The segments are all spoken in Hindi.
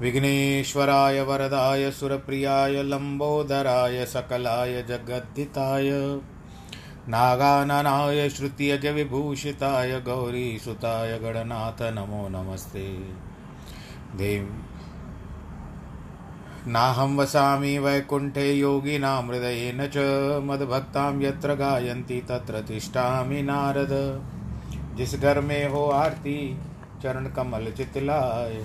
विघ्नेश्वराय वरदाय, सुरप्रियाय, लम्बोदराय, सकलाय जगद्दिताय नागाननाय, श्रुत्यजविभूषिताय, गौरीसुताय, गणनाथ, नमो नमस्ते। देव। नाहं वसामि वैकुण्ठे योगिनां हृदयेन च, मद्भक्तां यत्र गायन्ति तत्र तिष्ठामि नारद। जिस घर में हो आरती, चरण कमल चितलाय।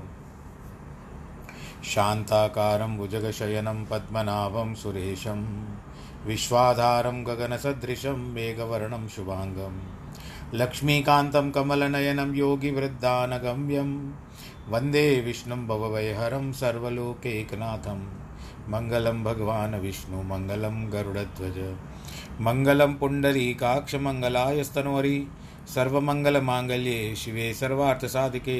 शान्ताकारं भुजगशयनं पद्मनाभं सुरेशं विश्वाधारं गगनसदृशं मेघवर्णं शुभाङ्गं लक्ष्मीकान्तं कमलनयनं योगिवृद्धानगम्यं वंदे विष्णुं भववैहरं सर्वलोकैकनाथं मङ्गलं भगवान् विष्णु, मङ्गलं गरुडध्वज, मङ्गलं पुण्डरीकाक्षमङ्गलाय स्तनोहरि सर्वमङ्गलमाङ्गल्ये शिवे सर्वार्थसाधिके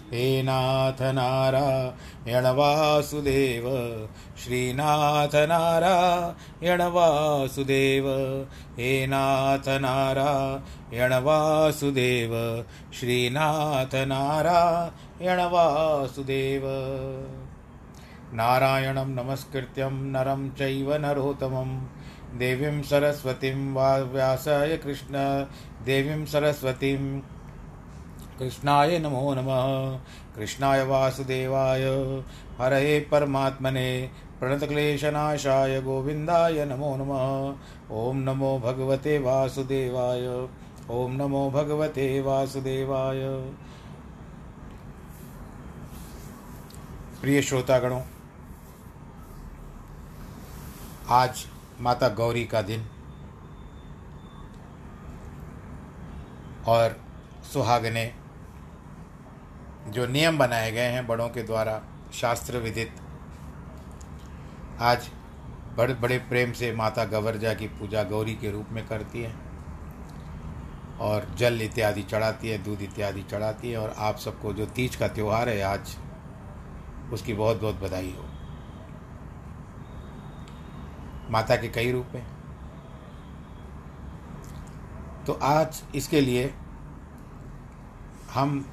हे नाथ नारायण वासुदेव श्रीनाथ नारायण वासुदेव, हे नाथ नारायण वासुदेव श्रीनाथ नारायण वासुदेव। नारायणं नमस्कृत्यं नरं चैव नरोत्तमं। देवीं सरस्वतीं वा व्यासाय कृष्ण। देवीं सरस्वतीं कृष्णाय नमो नमः। कृष्णाय वासुदेवाय। हरये परमात्मने। प्रणतक्लेशनाशाय गोविन्दाय नमो नमः। ॐ नमो भगवते वासुदेवाय। ॐ नमो भगवते वासुदेवाय। प्रिय श्रोतागणों, आज माता गौरी का दिन और सुहागने जो नियम बनाए गए हैं बड़ों के द्वारा शास्त्र विदित। आज बड़े बड़े प्रेम से माता गवर्जा की पूजा गौरी के रूप में करती है और जल इत्यादि चढ़ाती है, दूध इत्यादि चढ़ाती है और आप सबको जो तीज का त्यौहार है आज, उसकी बहुत बहुत बधाई हो। माता के कई रूप हैं। तो आज इसके लिए हम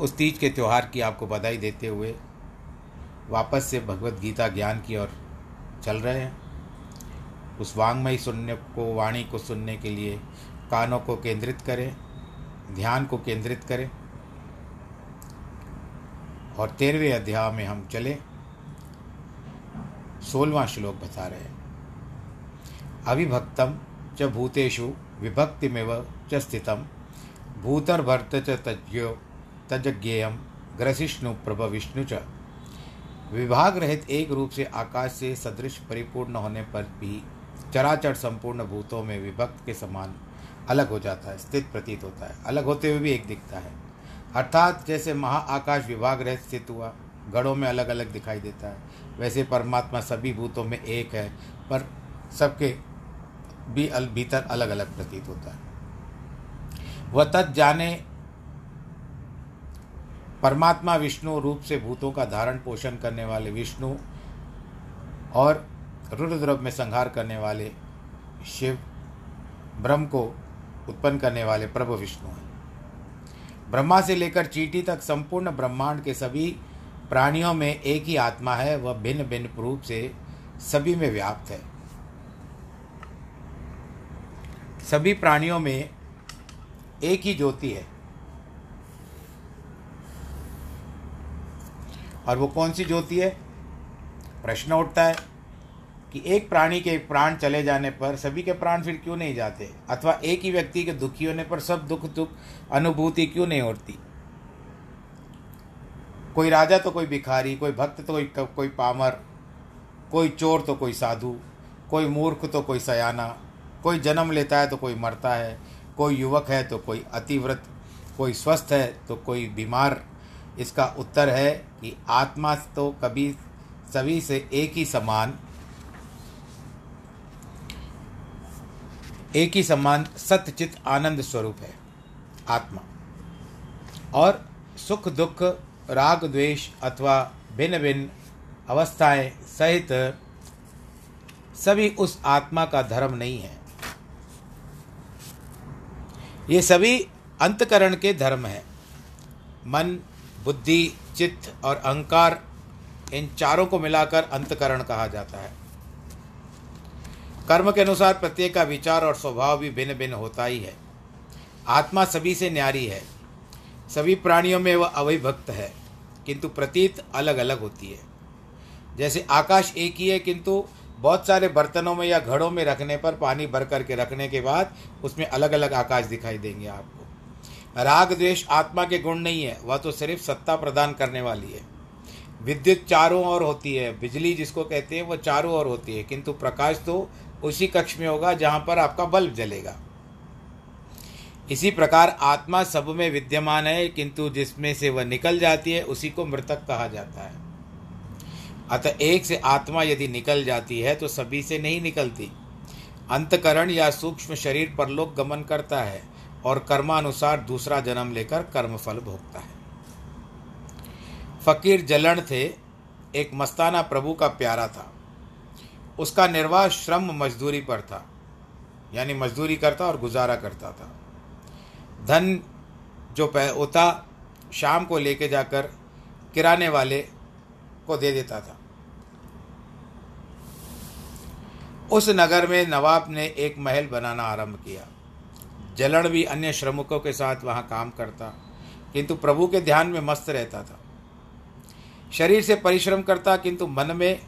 उस तीज के त्यौहार की आपको बधाई देते हुए वापस से भगवत गीता ज्ञान की ओर चल रहे हैं। उस वांगमयी सुनने को, वाणी को सुनने के लिए कानों को केंद्रित करें, ध्यान को केंद्रित करें। और तेरहवें अध्याय में हम चले। सोलवा श्लोक बता रहे हैं। अविभक्तम च भूतेषु, विभक्तिमेव च स्थितम। भूतर्भर्त च तज्ञो तजज्ञेयम ग्रसिष्णु प्रभ विष्णु च। विभाग रहित एक रूप से आकाश से सदृश परिपूर्ण होने पर भी चराचर संपूर्ण भूतों में विभक्त के समान अलग हो जाता है, स्थित प्रतीत होता है। अलग होते हुए भी एक दिखता है। अर्थात जैसे महाआकाश विभाग रहित स्थित हुआ, गढ़ों में अलग अलग दिखाई देता है। वैसे परमात्मा सभी भूतों में एक है, पर सबके भी भीतर अलग अलग प्रतीत होता है। वह तत् जाने परमात्मा विष्णु रूप से भूतों का धारण पोषण करने वाले विष्णु और रुद्रद्रव में संहार करने वाले शिव, ब्रह्म को उत्पन्न करने वाले प्रभु विष्णु हैं। ब्रह्मा से लेकर चीटी तक संपूर्ण ब्रह्मांड के सभी प्राणियों में एक ही आत्मा है, वह भिन्न भिन्न रूप से सभी में व्याप्त है। सभी प्राणियों में एक ही ज्योति है। और वो कौन सी ज्योति है? प्रश्न उठता है कि एक प्राणी के एक प्राण चले जाने पर सभी के प्राण फिर क्यों नहीं जाते? अथवा एक ही व्यक्ति के दुखी होने पर सब दुख दुख अनुभूति क्यों नहीं होती? कोई राजा तो कोई भिखारी, कोई भक्त तो कोई कोई पामर, कोई चोर तो कोई साधु, कोई मूर्ख तो कोई सयाना, कोई जन्म लेता है तो कोई मरता है, कोई युवक है तो कोई अतिव्रत कोई स्वस्थ है तो कोई बीमार। इसका उत्तर है कि आत्मा तो कभी सभी से एक ही समान, एक ही समान सत्यचित आनंद स्वरूप है, आत्मा। और सुख, दुख, राग, द्वेष अथवा भिन्न भिन्न अवस्थाएँ सहित सभी उस आत्मा का धर्म नहीं है। ये सभी अंतकरण के धर्म है। मन बुद्धि, चित्त और अहंकार इन चारों को मिलाकर अंतकरण कहा जाता है। कर्म के अनुसार प्रत्येक का विचार और स्वभाव भी भिन्न भिन्न होता ही है। आत्मा सभी से न्यारी है। सभी प्राणियों में वह अविभक्त है, किंतु प्रतीत अलग अलग होती है। जैसे आकाश एक ही है, किंतु बहुत सारे बर्तनों में या घड़ों में रखने पर पानी भर करके रखने के बाद उसमें अलग अलग आकाश दिखाई देंगे आपको। राग द्वेष आत्मा के गुण नहीं है, वह तो सिर्फ़ सत्ता प्रदान करने वाली है। विद्युत चारों ओर होती है, बिजली जिसको कहते हैं वह चारों ओर होती है, किंतु प्रकाश तो उसी कक्ष में होगा जहाँ पर आपका बल्ब जलेगा। इसी प्रकार आत्मा सब में विद्यमान है, किंतु जिसमें से वह निकल जाती है, उसी को मृतक कहा जाता है। अतः एक से आत्मा यदि निकल जाती है तो सभी से नहीं निकलती। अंतकरण या सूक्ष्म शरीर पर लोग गमन करता है। और कर्मानुसार दूसरा जन्म लेकर कर्मफल भोगता है। फकीर जलन थे, एक मस्ताना प्रभु का प्यारा था। उसका निर्वाह श्रम मजदूरी पर था, यानी मजदूरी करता और गुजारा करता था। धन जो होता शाम को लेके जाकर किराने वाले को दे देता था। उस नगर में नवाब ने एक महल बनाना आरंभ किया। जलन भी अन्य श्रमिकों के साथ वहाँ काम करता, किंतु प्रभु के ध्यान में मस्त रहता था। शरीर से परिश्रम करता, किंतु मन में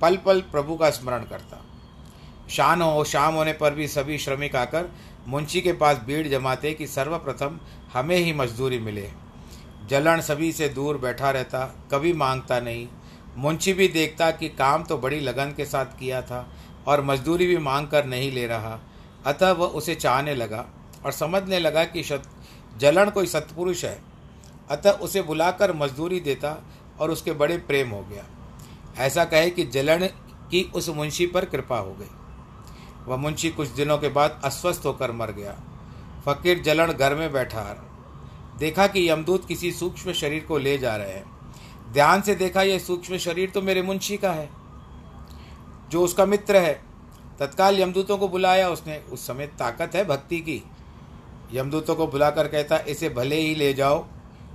पल पल प्रभु का स्मरण करता। शान हो, शाम होने पर भी सभी श्रमिक आकर मुंशी के पास भीड़ जमाते कि सर्वप्रथम हमें ही मजदूरी मिले। जलन सभी से दूर बैठा रहता, कभी माँगता नहीं। मुंशी भी देखता कि काम तो बड़ी लगन के साथ किया था और मजदूरी भी मांग कर नहीं ले रहा, अतः वह उसे चाहने लगा। और समझने लगा कि जलन कोई सत्पुरुष है। अतः उसे बुलाकर मजदूरी देता और उसके बड़े प्रेम हो गया। ऐसा कहे कि जलन की उस मुंशी पर कृपा हो गई। वह मुंशी कुछ दिनों के बाद अस्वस्थ होकर मर गया। फकीर जलन घर में बैठा। देखा कि यमदूत किसी सूक्ष्म शरीर को ले जा रहे हैं। ध्यान से देखा, यह सूक्ष्म शरीर तो मेरे मुंशी का है, जो उसका मित्र है। तत्काल यमदूतों को बुलाया। उसने उस समय ताकत है भक्ति की। यमदूतों को बुलाकर कहता, इसे भले ही ले जाओ,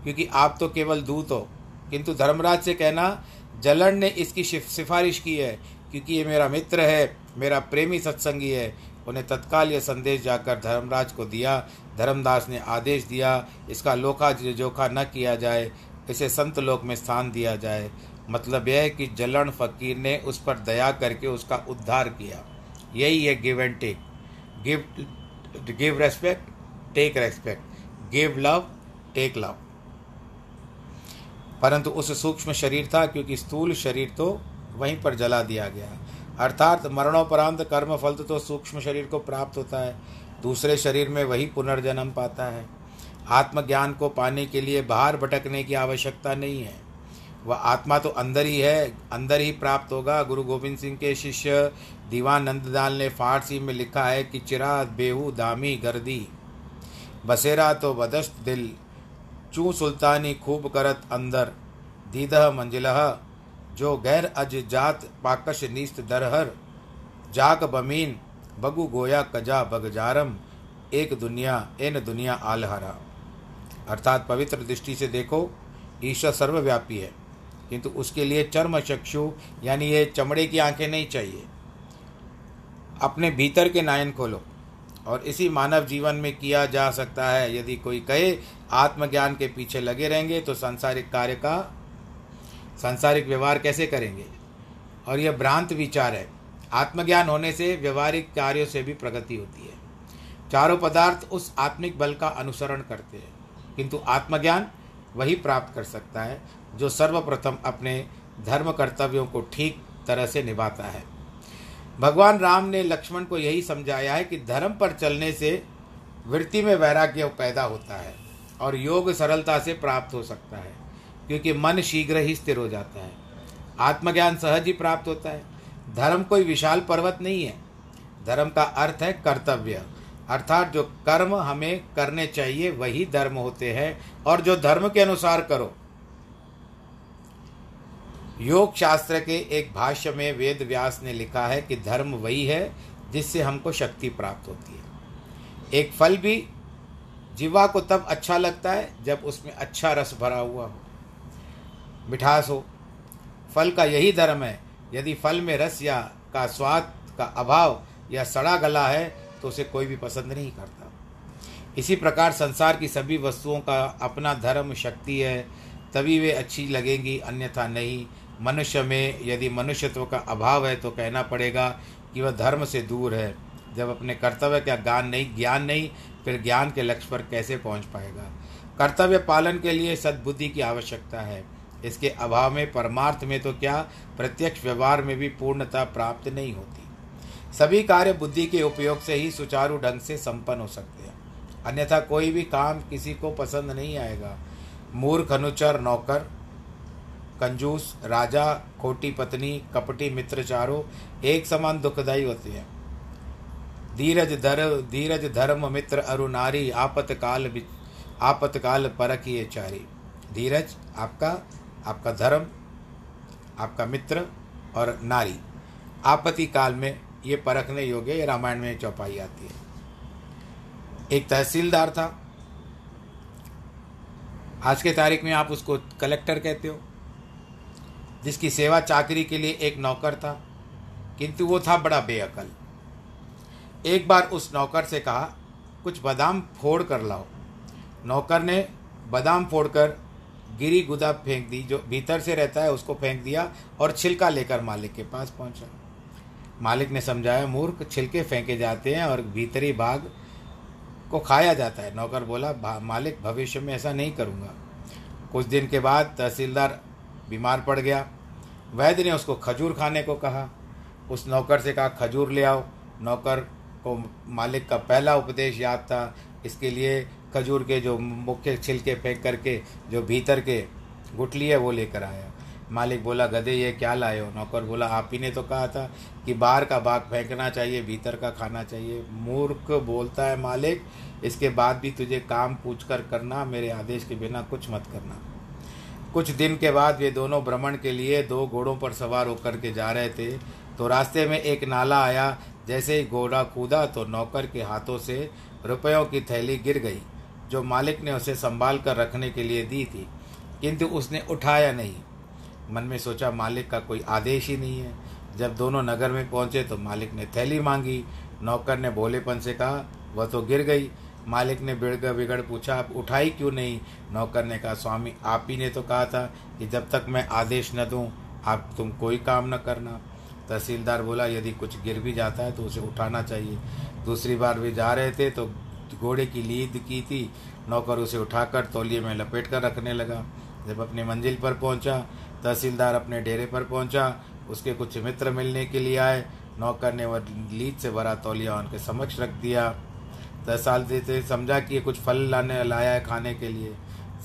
क्योंकि आप तो केवल दूत हो। किंतु धर्मराज से कहना जलन ने इसकी सिफारिश की है, क्योंकि ये मेरा मित्र है, मेरा प्रेमी सत्संगी है। उन्हें तत्काल यह संदेश जाकर धर्मराज को दिया। धर्मदास ने आदेश दिया, इसका लोखा जोखा न किया जाए, इसे संत लोक में स्थान दिया जाए। मतलब यह है कि जलन फकीर ने उस पर दया करके उसका उद्धार किया। यही है give and take. Give give respect take respect give love take love परंतु उस सूक्ष्म शरीर था, क्योंकि स्थूल शरीर तो वहीं पर जला दिया गया अर्थात मरणोपरांत कर्म फल तो सूक्ष्म शरीर को प्राप्त होता है। दूसरे शरीर में वही पुनर्जन्म पाता है। आत्मज्ञान को पाने के लिए बाहर भटकने की आवश्यकता नहीं है। वह आत्मा तो अंदर ही है, अंदर ही प्राप्त होगा। गुरु गोविंद सिंह के शिष्य दीवान नंदलाल ने फारसी में लिखा है कि चिराग बेहू, दामी, गर्दी। बसेरा तो बदस्त दिल, चू सुल्तानी खूब करत अंदर। दीदह मंजिलह, जो गैर अज जात पाकश नीस्त दरहर। जाक बमीन, बगु गोया कजा बगजारम एक दुनिया, एन दुनिया आलहरा। अर्थात पवित्र दृष्टि से देखो, ईश्वर सर्वव्यापी है। किंतु उसके लिए चर्म चक्षु, यानी ये चमड़े की आँखें नहीं चाहिए। अपने भीतर के नायन खोलो। और इसी मानव जीवन में किया जा सकता है। यदि कोई कहे, आत्मज्ञान के पीछे लगे रहेंगे तो सांसारिक कार्य का, सांसारिक व्यवहार कैसे करेंगे? और यह भ्रांत विचार है। आत्मज्ञान होने से व्यवहारिक कार्यों से भी प्रगति होती है। चारों पदार्थ उस आत्मिक बल का अनुसरण करते हैं। किंतु आत्मज्ञान वही प्राप्त कर सकता है, जो सर्वप्रथम अपने धर्म कर्तव्यों को ठीक तरह से निभाता है। भगवान राम ने लक्ष्मण को यही समझाया है कि धर्म पर चलने से वृत्ति में वैराग्य पैदा होता है और योग सरलता से प्राप्त हो सकता है, क्योंकि मन शीघ्र ही स्थिर हो जाता है। आत्मज्ञान सहज ही प्राप्त होता है। धर्म कोई विशाल पर्वत नहीं है। धर्म का अर्थ है कर्तव्य। अर्थात जो कर्म हमें करने चाहिए, वही धर्म होते हैं। और जो धर्म के अनुसार करो योग शास्त्र के एक भाष्य में वेद व्यास ने लिखा है कि धर्म वही है जिससे हमको शक्ति प्राप्त होती है। एक फल भी जीवा को तब अच्छा लगता है जब उसमें अच्छा रस भरा हुआ हो। मिठास हो। फल का यही धर्म है, यदि फल में रस या का स्वाद का अभाव या सड़ा गला है तो उसे कोई भी पसंद नहीं करता। इसी प्रकार संसार की सभी वस्तुओं का अपना धर्म, शक्ति है, तभी वे अच्छी लगेंगी, अन्यथा नहीं। मनुष्य में यदि मनुष्यत्व का अभाव है तो कहना पड़ेगा कि वह धर्म से दूर है। जब अपने कर्तव्य का ज्ञान नहीं ज्ञान नहीं, फिर ज्ञान के लक्ष्य पर कैसे पहुँच पाएगा? कर्तव्य पालन के लिए सद्बुद्धि की आवश्यकता है। इसके अभाव में, परमार्थ में तो क्या? प्रत्यक्ष व्यवहार में भी पूर्णता प्राप्त नहीं होती। सभी कार्य बुद्धि के उपयोग से ही सुचारू ढंग से संपन्न हो सकते हैं। अन्यथा कोई भी काम किसी को पसंद नहीं आएगा। मूर्ख, अनुचर, नौकर कंजूस, राजा, खोटी पत्नी, कपटी मित्र चारों एक समान दुखदायी होते हैं। धीरज धर, धीरज धर्म मित्र अरु नारी आपतकाल आपतकाल परख ये चारी। धीरज, आपका आपका धर्म, आपका मित्र और नारी। आपत्ति काल में ये परखने योग्य ये रामायण में चौपाई आती है। एक तहसीलदार था। आज के तारीख में आप उसको कलेक्टर कहते हो। जिसकी सेवा चाकरी के लिए एक नौकर था, किंतु वो था बड़ा बेअकल। एक बार उस नौकर से कहा, कुछ बादाम फोड़ कर लाओ। नौकर ने बादाम फोड़कर गिरी गुदा फेंक दी, जो भीतर से रहता है उसको फेंक दिया और छिलका लेकर मालिक के पास पहुँचा। मालिक ने समझाया, मूर्ख, छिलके फेंके जाते हैं और भीतरी भाग को खाया जाता है। नौकर बोला मालिक, भविष्य में ऐसा नहीं करूँगा। कुछ दिन के बाद तहसीलदार बीमार पड़ गया। वैद्य ने उसको खजूर खाने को कहा। उस नौकर से कहा, खजूर ले आओ। नौकर को मालिक का पहला उपदेश याद था। इसके लिए खजूर के जो मुख्य छिलके फेंक करके, जो भीतर के गुटली है, वो लेकर आया। मालिक बोला, गधे, ये क्या लाए हो? नौकर बोला, आप ही ने तो कहा था कि बाहर का भाग फेंकना चाहिए, भीतर का खाना चाहिए। मूर्ख बोलता है मालिक, इसके बाद भी तुझे काम पूछ कर करना, मेरे आदेश के बिना कुछ मत करना। कुछ दिन के बाद वे दोनों भ्रमण के लिए दो घोड़ों पर सवार होकर के जा रहे थे। तो रास्ते में एक नाला आया, जैसे ही घोड़ा कूदा तो नौकर के हाथों से रुपयों की थैली गिर गई, जो मालिक ने उसे संभाल कर रखने के लिए दी थी, किंतु उसने उठाया नहीं। मन में सोचा, मालिक का कोई आदेश ही नहीं है। जब दोनों नगर में पहुँचे तो मालिक ने थैली मांगी। नौकर ने भोलेपन से कहा, वह तो गिर गई। मालिक ने बिगड़ बिगड़ पूछा, आप उठाई क्यों नहीं? नौकर ने कहा, स्वामी, आप ही ने तो कहा था कि जब तक मैं आदेश न दूँ, आप, तुम कोई काम न करना। तहसीलदार बोला, यदि कुछ गिर भी जाता है तो उसे उठाना चाहिए। दूसरी बार भी जा रहे थे तो घोड़े की लीद की थी। नौकर उसे उठाकर तौलिए में लपेट कर रखने लगा। जब अपनी मंजिल पर पहुँचा, तहसीलदार अपने डेरे पर पहुँचा, उसके कुछ मित्र मिलने के लिए आए। नौकर ने वह लीद से भरा तौलिया उनके समक्ष रख दिया। दस साल से समझा कि ये कुछ फल लाने, लाया है खाने के लिए।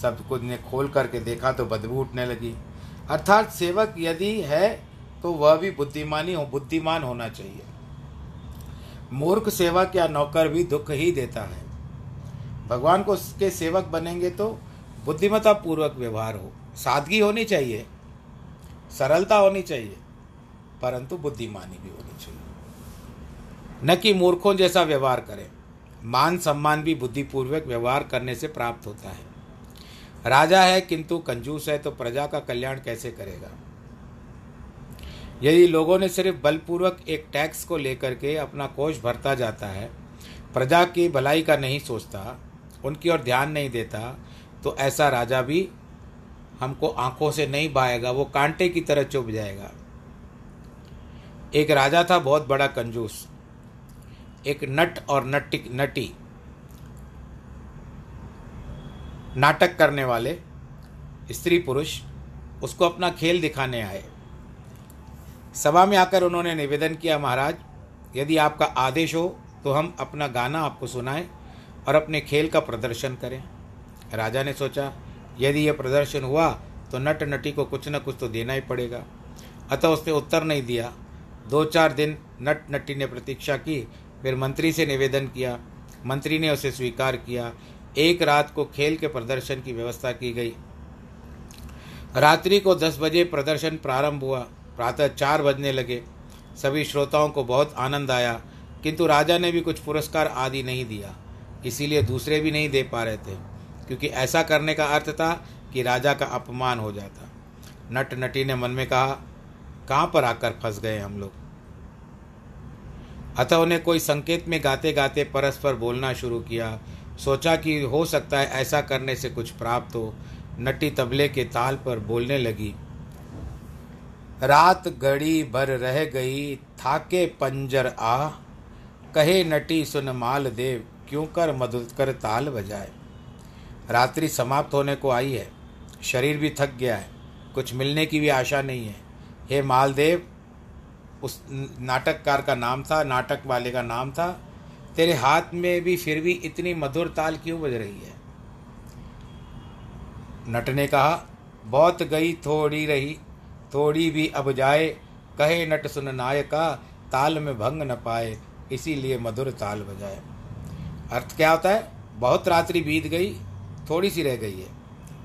सब कुछ ने खोल करके देखा तो बदबू उठने लगी। अर्थात सेवक यदि है तो वह भी बुद्धिमानी हो, बुद्धिमान होना चाहिए। मूर्ख सेवक या नौकर भी दुख ही देता है। भगवान को के सेवक बनेंगे तो बुद्धिमता पूर्वक व्यवहार हो। सादगी होनी चाहिए, सरलता होनी चाहिए, परंतु बुद्धिमानी भी होनी चाहिए। न कि मूर्खों जैसा व्यवहार करें। मान सम्मान भी बुद्धिपूर्वक व्यवहार करने से प्राप्त होता है। राजा है किंतु कंजूस है तो प्रजा का कल्याण कैसे करेगा? यदि लोगों ने सिर्फ़ बलपूर्वक एक टैक्स को लेकर के अपना कोष भरता जाता है, प्रजा की भलाई का नहीं सोचता, उनकी ओर ध्यान नहीं देता तो ऐसा राजा भी हमको आँखों से नहीं बाएगा वो कांटे की तरह चुभ जाएगा। एक राजा था, बहुत बड़ा कंजूस। एक नट और नटी नटी। नाटक करने वाले स्त्री पुरुष उसको अपना खेल दिखाने आए। सभा में आकर उन्होंने निवेदन किया, महाराज, यदि आपका आदेश हो तो हम अपना गाना आपको सुनाएँ और अपने खेल का प्रदर्शन करें। राजा ने सोचा, यदि यह प्रदर्शन हुआ तो नट नटी को कुछ न कुछ तो देना ही पड़ेगा। अतः उसने उत्तर नहीं दिया। दो चार दिन नट नटी ने प्रतीक्षा की फिर मंत्री से निवेदन किया, मंत्री ने उसे स्वीकार किया। एक रात को खेल के प्रदर्शन की व्यवस्था की गई। रात्रि को दस बजे प्रदर्शन प्रारंभ हुआ। प्रातः चार बजने लगे। सभी श्रोताओं को बहुत आनंद आया, किंतु राजा ने भी कुछ पुरस्कार आदि नहीं दिया। इसीलिए दूसरे भी नहीं दे पा रहे थे, क्योंकि ऐसा करने का अर्थ था कि राजा का अपमान हो जाता। नट नटी ने मन में कहा, कहाँ पर आकर फंस गए हम लोग? अतः उन्हें कोई संकेत में गाते गाते परस्पर बोलना शुरू किया। सोचा कि हो सकता है ऐसा करने से कुछ प्राप्त हो। नटी तबले के ताल पर बोलने लगी। रात घड़ी भर रह गई, थाके पंजर आ। कहे नटी, सुन माल देव क्यों कर मधुर कर ताल बजाए? रात्रि समाप्त होने को आई है। शरीर भी थक गया है। कुछ मिलने की भी आशा नहीं है। हे मालदेव उस नाटककार का नाम था, नाटक वाले का नाम था। तेरे हाथ में भी फिर भी इतनी मधुर ताल क्यों बज रही है? नट ने कहा, बहुत गई थोड़ी रही, थोड़ी भी अब जाए। कहे नट सुन नायका, ताल में भंग न पाए, इसीलिए मधुर ताल बजाए। अर्थ क्या होता है? बहुत रात्रि बीत गई, थोड़ी सी रह गई है।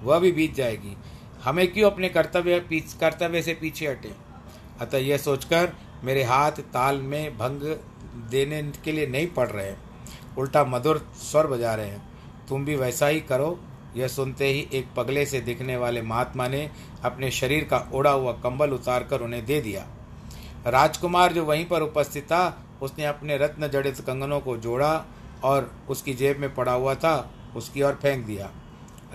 वह भी बीत जाएगी। हमें क्यों अपने कर्तव्य कर्तव्य से पीछे हटे? अतः यह सोचकर मेरे हाथ ताल में भंग देने के लिए नहीं पड़ रहे उल्टा मधुर स्वर बजा रहे हैं। तुम भी वैसा ही करो। यह सुनते ही एक पगले से दिखने वाले महात्मा ने अपने शरीर का ओढ़ा हुआ कंबल उतार कर उन्हें दे दिया। राजकुमार जो वहीं पर उपस्थित था, उसने अपने रत्न जड़ित कंगनों को जोड़ा और उसकी जेब में पड़ा हुआ था, उसकी ओर फेंक दिया।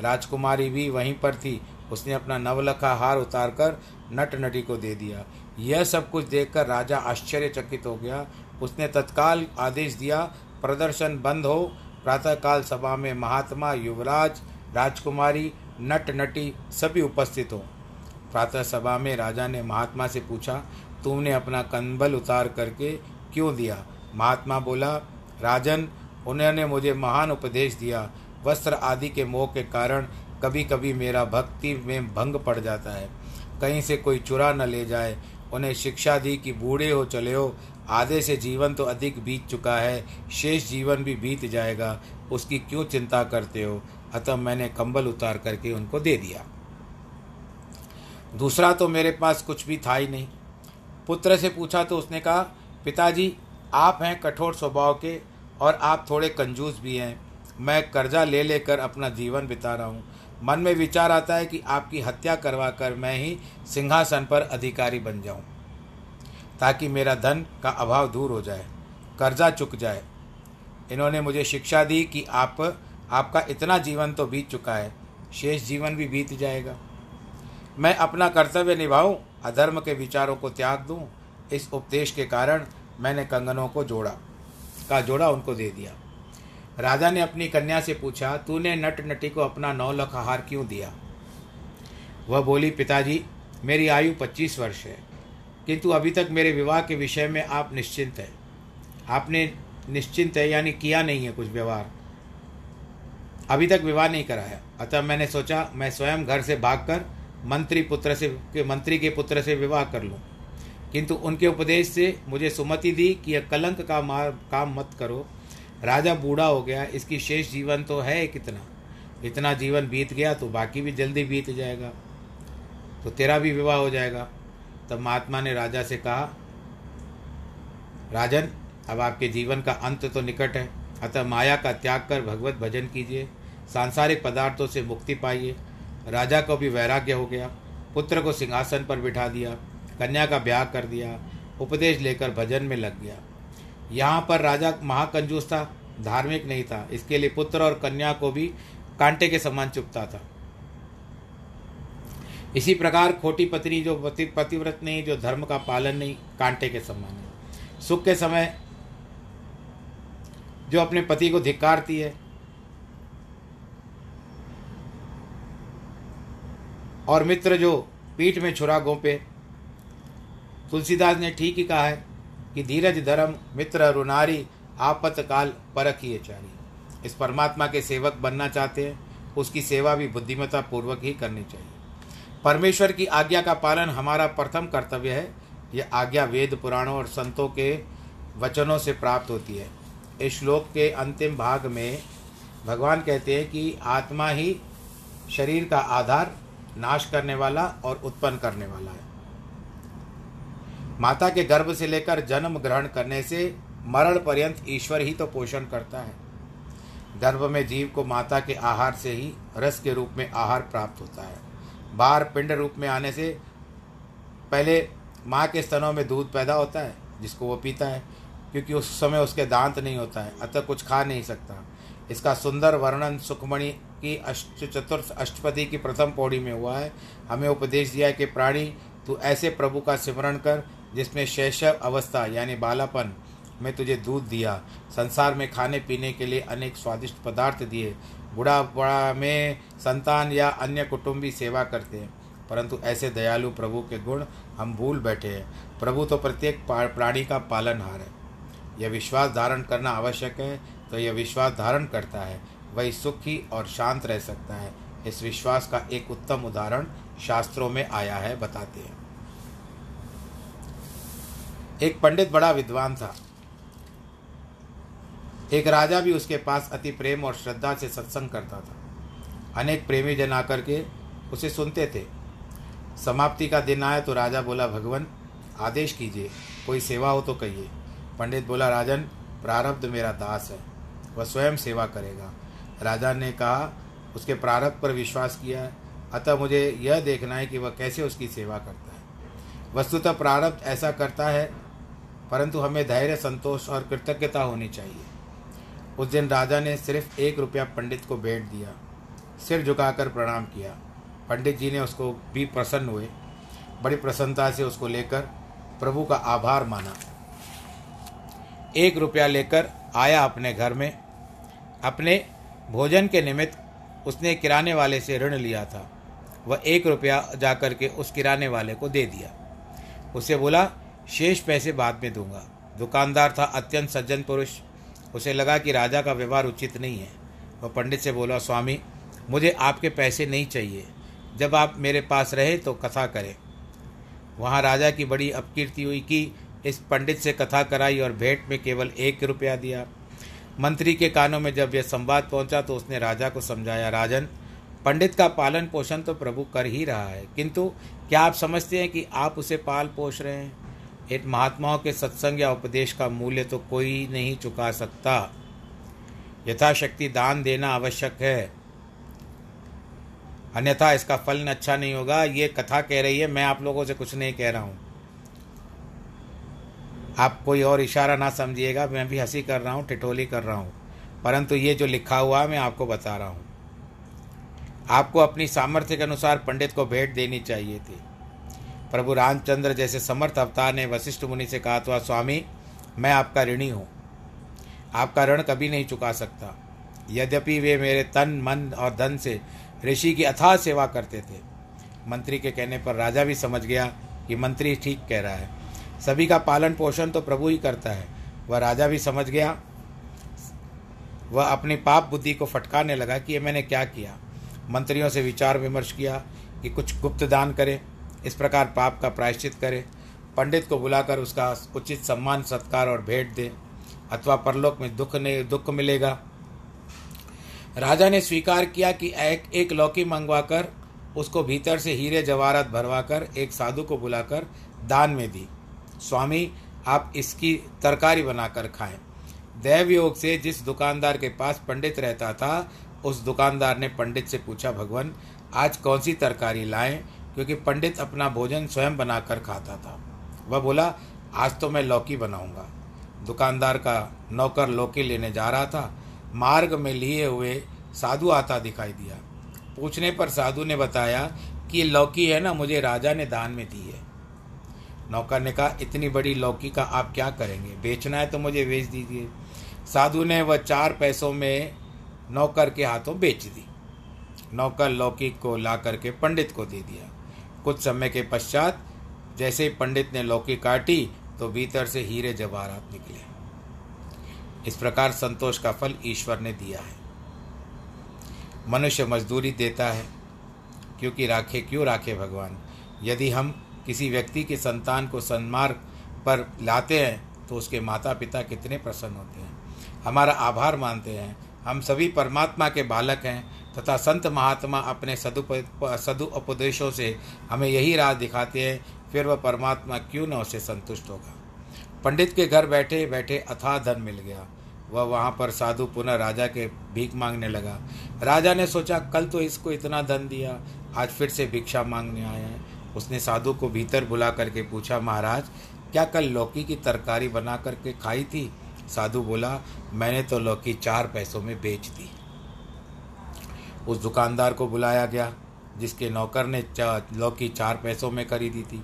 राजकुमारी भी वहीं पर थी। उसने अपना नवलखा हार उतारकर नट नटी को दे दिया। यह सब कुछ देखकर राजा आश्चर्यचकित हो गया। उसने तत्काल आदेश दिया, प्रदर्शन बंद हो। प्रातःकाल सभा में महात्मा, युवराज, राजकुमारी नट नटी सभी उपस्थित हो। प्रातः सभा में राजा ने महात्मा से पूछा, तुमने अपना कंबल उतार करके क्यों दिया? महात्मा बोला, राजन, उन्होंने मुझे महान उपदेश दिया। वस्त्र आदि के मोह के कारण कभी कभी मेरा भक्ति में भंग पड़ जाता है। कहीं से कोई चुरा न ले जाए, उन्हें शिक्षा दी कि बूढ़े हो चले हो, आधे से जीवन तो अधिक बीत चुका है, शेष जीवन भी बीत जाएगा, उसकी क्यों चिंता करते हो? अतः मैंने कंबल उतार करके उनको दे दिया। दूसरा तो मेरे पास कुछ भी था ही नहीं। पुत्र से पूछा तो उसने कहा, पिताजी, आप हैं कठोर स्वभाव के और आप थोड़े कंजूस भी हैं। मैं कर्जा ले लेकर अपना जीवन बिता रहा हूँ। मन में विचार आता है कि आपकी हत्या करवा कर मैं ही सिंहासन पर अधिकारी बन जाऊँ, ताकि मेरा धन का अभाव दूर हो जाए, कर्जा चुक जाए। इन्होंने मुझे शिक्षा दी कि आप, आपका इतना जीवन तो बीत चुका है, शेष जीवन भी बीत जाएगा। मैं अपना कर्तव्य निभाऊं, अधर्म के विचारों को त्याग दूँ, इस उपदेश के कारण मैंने कंगनों को जोड़ा, का जोड़ा उनको दे दिया। राजा ने अपनी कन्या से पूछा, तूने नट नटी को अपना नौ लख आहार क्यों दिया? वह बोली, पिताजी, मेरी आयु पच्चीस वर्ष है, किंतु अभी तक मेरे विवाह के विषय में आप निश्चिंत हैं। आपने निश्चिंत है, यानी किया नहीं है कुछ व्यवहार। अभी तक विवाह नहीं कराया। अतः मैंने सोचा, मैं स्वयं घर से भागकर मंत्री पुत्र से, के मंत्री के पुत्र से विवाह कर लूँ। किंतु उनके उपदेश से मुझे सुमति दी कि यह कलंक का मार, काम मत करो। राजा बूढ़ा हो गया, इसकी शेष जीवन तो है कितना इतना जीवन बीत गया तो बाकी भी जल्दी बीत जाएगा तो तेरा भी विवाह हो जाएगा। तब महात्मा ने राजा से कहा, राजन, अब आपके जीवन का अंत तो निकट है, अतः माया का त्याग कर भगवत भजन कीजिए, सांसारिक पदार्थों से मुक्ति पाइए। राजा को भी वैराग्य हो गया, पुत्र को सिंहासन पर बिठा दिया, कन्या का ब्याह कर दिया, उपदेश लेकर भजन में लग गया। यहाँ पर राजा महाकंजूस था, धार्मिक नहीं था। इसके लिए पुत्र और कन्या को भी कांटे के समान चुपता था। इसी प्रकार खोटी पत्नी जो पति पतिव्रत नहीं, जो धर्म का पालन नहीं, कांटे के समान है। सुख के समय जो अपने पति को धिक्कारती है और मित्र जो पीठ में छुरा गोपे, तुलसीदास ने ठीक ही कहा है कि धीरज धर्म, मित्र रुनारी आपतकाल परखिए चारी। इस परमात्मा के सेवक बनना चाहते हैं, उसकी सेवा भी बुद्धिमता पूर्वक ही करनी चाहिए। परमेश्वर की आज्ञा का पालन हमारा प्रथम कर्तव्य है। यह आज्ञा वेद, पुराणों और संतों के वचनों से प्राप्त होती है। इस श्लोक के अंतिम भाग में भगवान कहते हैं कि आत्मा ही शरीर का आधार, नाश करने वाला और उत्पन्न करने वाला है। माता के गर्भ से लेकर जन्म ग्रहण करने से मरण पर्यंत ईश्वर ही तो पोषण करता है। गर्भ में जीव को माता के आहार से ही रस के रूप में आहार प्राप्त होता है। बाहर पिंड रूप में आने से पहले माँ के स्तनों में दूध पैदा होता है, जिसको वो पीता है, क्योंकि उस समय उसके दांत नहीं होता है, अतः कुछ खा नहीं सकता। इसका सुंदर वर्णन सुखमणि की अष्ट चतुर्थ अष्टपति की प्रथम पौड़ी में हुआ है। हमें उपदेश दिया है कि प्राणी, तू ऐसे प्रभु का स्मरण कर जिसमें शैशव अवस्था यानी बालापन में तुझे दूध दिया। संसार में खाने पीने के लिए अनेक स्वादिष्ट पदार्थ दिए। बुढ़ा बड़ा में संतान या अन्य कुटुंबी सेवा करते। हैं परंतु ऐसे दयालु प्रभु के गुण हम भूल बैठे हैं। प्रभु तो प्रत्येक प्राणी का पालनहार है। यह विश्वास धारण करना आवश्यक है तो यह विश्वास धारण करता है। वही सुखी और शांत रह सकता है। इस विश्वास का एक उत्तम उदाहरण शास्त्रों में आया है, बताते हैं। एक पंडित बड़ा विद्वान था। एक राजा भी उसके पास अति प्रेम और श्रद्धा से सत्संग करता था। अनेक प्रेमी जन आकर के उसे सुनते थे। समाप्ति का दिन आया तो राजा बोला, भगवान, आदेश कीजिए, कोई सेवा हो तो कहिए। पंडित बोला, राजन, प्रारब्ध मेरा दास है, वह स्वयं सेवा करेगा। राजा ने कहा, उसके प्रारब्ध पर विश्वास किया है, अतः मुझे यह देखना है कि वह कैसे उसकी सेवा करता है। वस्तुतः प्रारब्ध ऐसा करता है परंतु हमें धैर्य, संतोष और कृतज्ञता होनी चाहिए। उस दिन राजा ने सिर्फ़ एक रुपया पंडित को भेंट दिया। सिर झुकाकर प्रणाम किया। पंडित जी ने उसको भी प्रसन्न हुए। बड़ी प्रसन्नता से उसको लेकर प्रभु का आभार माना। एक रुपया लेकर आया अपने घर में। अपने भोजन के निमित्त उसने किराने वाले से ऋण लिया था। वह एक रुपया जाकर के उस किराने वाले को दे दिया। उसे बोला शेष पैसे बाद में दूँगा। दुकानदार था अत्यंत सज्जन पुरुष। उसे लगा कि राजा का व्यवहार उचित नहीं है। वह पंडित से बोला, स्वामी, मुझे आपके पैसे नहीं चाहिए। जब आप मेरे पास रहे तो कथा करें। वहाँ राजा की बड़ी अपकीर्ति हुई कि इस पंडित से कथा कराई और भेंट में केवल एक रुपया दिया। मंत्री के कानों में जब यह संवाद पहुँचा तो उसने राजा को समझाया, राजन, पंडित का पालन पोषण तो प्रभु कर ही रहा है। किंतु क्या आप समझते हैं कि आप उसे पाल पोष रहे हैं? इन महात्माओं के सत्संग या उपदेश का मूल्य तो कोई नहीं चुका सकता। यथाशक्ति दान देना आवश्यक है। अन्यथा इसका फल अच्छा नहीं होगा। ये कथा कह रही है, मैं आप लोगों से कुछ नहीं कह रहा हूँ। आप कोई और इशारा ना समझिएगा, मैं भी हँसी कर रहा हूँ, टिटोली कर रहा हूँ। परंतु ये जो लिखा हुआ है, मैं आपको बता रहा हूँ। आपको अपनी सामर्थ्य के अनुसार पंडित को भेंट देनी चाहिए थी। प्रभु रामचंद्र जैसे समर्थ अवतार ने वशिष्ठ मुनि से कहा था स्वामी, मैं आपका ऋणी हूँ। आपका ऋण कभी नहीं चुका सकता। यद्यपि वे मेरे तन, मन और धन से ऋषि की अथाह सेवा करते थे, मंत्री के कहने पर राजा भी समझ गया कि मंत्री ठीक कह रहा है। सभी का पालन पोषण तो प्रभु ही करता है। वह राजा भी समझ गया। वह अपनी पाप बुद्धि को फटकारने लगा कि ये मैंने क्या किया। मंत्रियों से विचार विमर्श किया कि कुछ गुप्त दान करे। इस प्रकार पाप का प्रायश्चित करे। पंडित को बुलाकर उसका उचित सम्मान, सत्कार और भेंट दे, अथवा परलोक में दुख ने, दुख मिलेगा। राजा ने स्वीकार किया कि एक एक लौकी मंगवाकर, उसको भीतर से हीरे जवाहरात भरवाकर एक साधु को बुलाकर दान में दी। स्वामी, आप इसकी तरकारी बनाकर खाएँ। दैव योग से जिस दुकानदार के पास पंडित रहता था, उस दुकानदार ने पंडित से पूछा, भगवान, आज कौन सी तरकारी लाएँ? क्योंकि पंडित अपना भोजन स्वयं बनाकर खाता था। वह बोला, आज तो मैं लौकी बनाऊँगा। दुकानदार का नौकर लौकी लेने जा रहा था। मार्ग में लिए हुए साधु आता दिखाई दिया। पूछने पर साधु ने बताया कि लौकी है ना, मुझे राजा ने दान में दी है। नौकर ने कहा, इतनी बड़ी लौकी का आप क्या करेंगे? बेचना है तो मुझे बेच दीजिए। साधु ने वह चार पैसों में नौकर के हाथों बेच दी। नौकर लौकी को ला करके पंडित को दे दिया। कुछ समय के पश्चात, जैसे ही पंडित ने लौकी काटी तो भीतर से हीरे जवाहरात निकले। इस प्रकार संतोष का फल ईश्वर ने दिया है। मनुष्य मजदूरी देता है, क्योंकि राखे, क्यों राखे भगवान? यदि हम किसी व्यक्ति के संतान को सन्मार्ग पर लाते हैं तो उसके माता पिता कितने प्रसन्न होते हैं। हमारा आभार मानते हैं। हम सभी परमात्मा के बालक हैं तथा संत महात्मा अपने सदुप सदु उपदेशों से हमें यही राह दिखाते हैं, फिर वह परमात्मा क्यों न उसे संतुष्ट होगा। पंडित के घर बैठे बैठे अथाह धन मिल गया। वह वहाँ पर साधु पुनः राजा के भीख मांगने लगा। राजा ने सोचा, कल तो इसको इतना धन दिया, आज फिर से भिक्षा मांगने आया है। उसने साधु को भीतर बुला करके पूछा, महाराज, क्या कल लौकी की तरकारी बना करके खाई थी? साधु बोला, मैंने तो लौकी चार पैसों में बेच दी। उस दुकानदार को बुलाया गया जिसके नौकर ने चा, लौकी चार पैसों में खरीदी थी।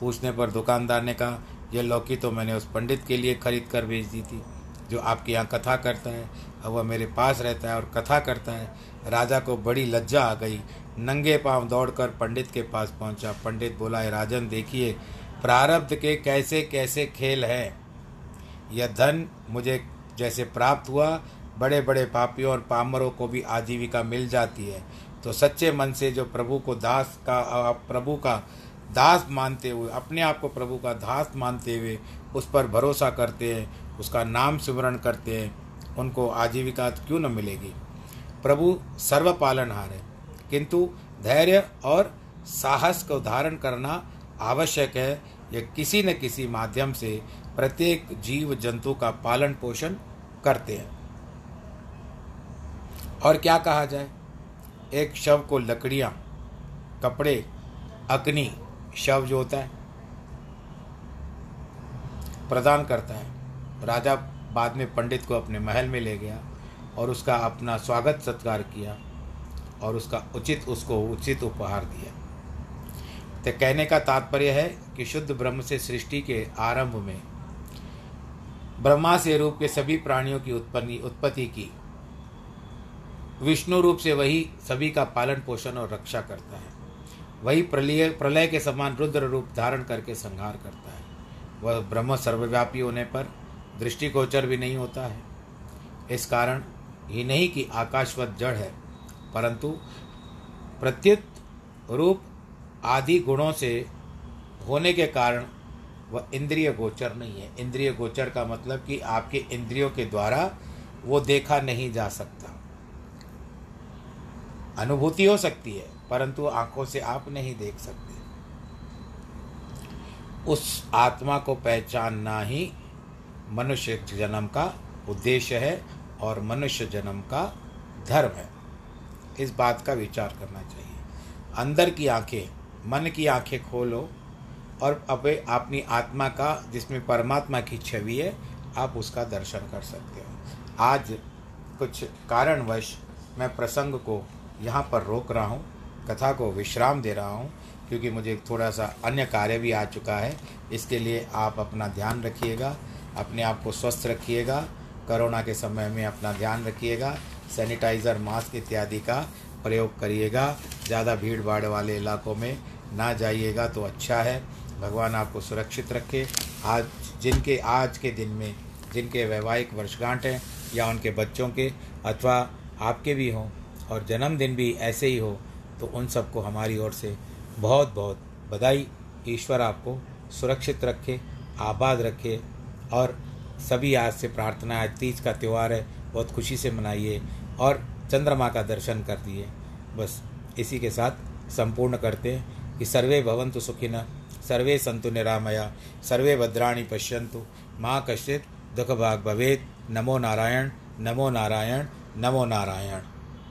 पूछने पर दुकानदार ने कहा यह लौकी तो मैंने उस पंडित के लिए खरीद कर बेच दी थी जो आपके यहाँ कथा करता है। अब वह मेरे पास रहता है और कथा करता है। राजा को बड़ी लज्जा आ गई। नंगे पाँव दौड़कर पंडित के पास पहुँचा। पंडित बोला राजन देखिए प्रारब्ध के कैसे कैसे खेल हैं। यह धन मुझे जैसे प्राप्त हुआ बड़े बड़े पापियों और पामरों को भी आजीविका मिल जाती है। तो सच्चे मन से जो प्रभु को दास का प्रभु का दास मानते हुए, अपने आप को प्रभु का दास मानते हुए उस पर भरोसा करते हैं, उसका नाम स्मरण करते हैं, उनको आजीविका क्यों न मिलेगी? प्रभु सर्व पालनहार है। किंतु धैर्य और साहस को धारण करना आवश्यक है यह किसी न किसी माध्यम से प्रत्येक जीव जंतु का पालन पोषण करते हैं। और क्या कहा जाए? एक शव को लकड़ियाँ, कपड़े, अग्नि, शव जो होता है, प्रदान करता है। राजा बाद में पंडित को अपने महल में ले गया और उसका अपना स्वागत सत्कार किया और उसका उचित, उसको उचित उपहार दिया। तो कहने का तात्पर्य है कि शुद्ध ब्रह्म से सृष्टि के आरंभ में ब्रह्मा से रूप के सभी प्राणियों की उत्पत्ति उत्पत्ति की विष्णु रूप से वही सभी का पालन पोषण और रक्षा करता है। वही प्रलय प्रलय के समान रुद्र रूप धारण करके संहार करता है। वह ब्रह्म सर्वव्यापी होने पर दृष्टिगोचर भी नहीं होता है। इस कारण ही नहीं कि आकाशवत जड़ है, परंतु प्रत्युत रूप आदि गुणों से होने के कारण वह इंद्रिय गोचर नहीं है। इंद्रिय गोचर का मतलब कि आपके इंद्रियों के द्वारा वो देखा नहीं जा सकता। अनुभूति हो सकती है, परंतु आँखों से आप नहीं देख सकते। उस आत्मा को पहचानना ही मनुष्य जन्म का उद्देश्य है और मनुष्य जन्म का धर्म है। इस बात का विचार करना चाहिए। अंदर की आँखें, मन की आँखें खोलो और अब अपनी आत्मा का, जिसमें परमात्मा की छवि है, आप उसका दर्शन कर सकते हो। आज कुछ कारणवश मैं प्रसंग को यहाँ पर रोक रहा हूँ, कथा को विश्राम दे रहा हूँ, क्योंकि मुझे थोड़ा सा अन्य कार्य भी आ चुका है। इसके लिए आप अपना ध्यान रखिएगा, अपने आप को स्वस्थ रखिएगा, कोरोना के समय में अपना ध्यान रखिएगा, सैनिटाइज़र, मास्क इत्यादि का प्रयोग करिएगा। ज़्यादा भीड़ भाड़ वाले इलाकों में ना जाइएगा तो अच्छा है। भगवान आपको सुरक्षित रखे। आज, जिनके, आज के दिन में, जिनके वैवाहिक वर्षगांठ हैं या उनके बच्चों के, अथवा आपके भी हों और जन्मदिन भी ऐसे ही हो तो उन सबको हमारी ओर से बहुत बहुत बधाई। ईश्वर आपको सुरक्षित रखे, आबाद रखे और सभी आज से प्रार्थना आज तीज का त्यौहार है, बहुत खुशी से मनाइए और चंद्रमा का दर्शन कर दिए। बस इसी के साथ संपूर्ण करते हैं कि सर्वे भवंतु सुखिन, सर्वे संतु निरामया, सर्वे भद्राणी पश्यंतु माँ कश्चित दुख भाग भवेद नमो नारायण नमो नारायण नमो नारायण।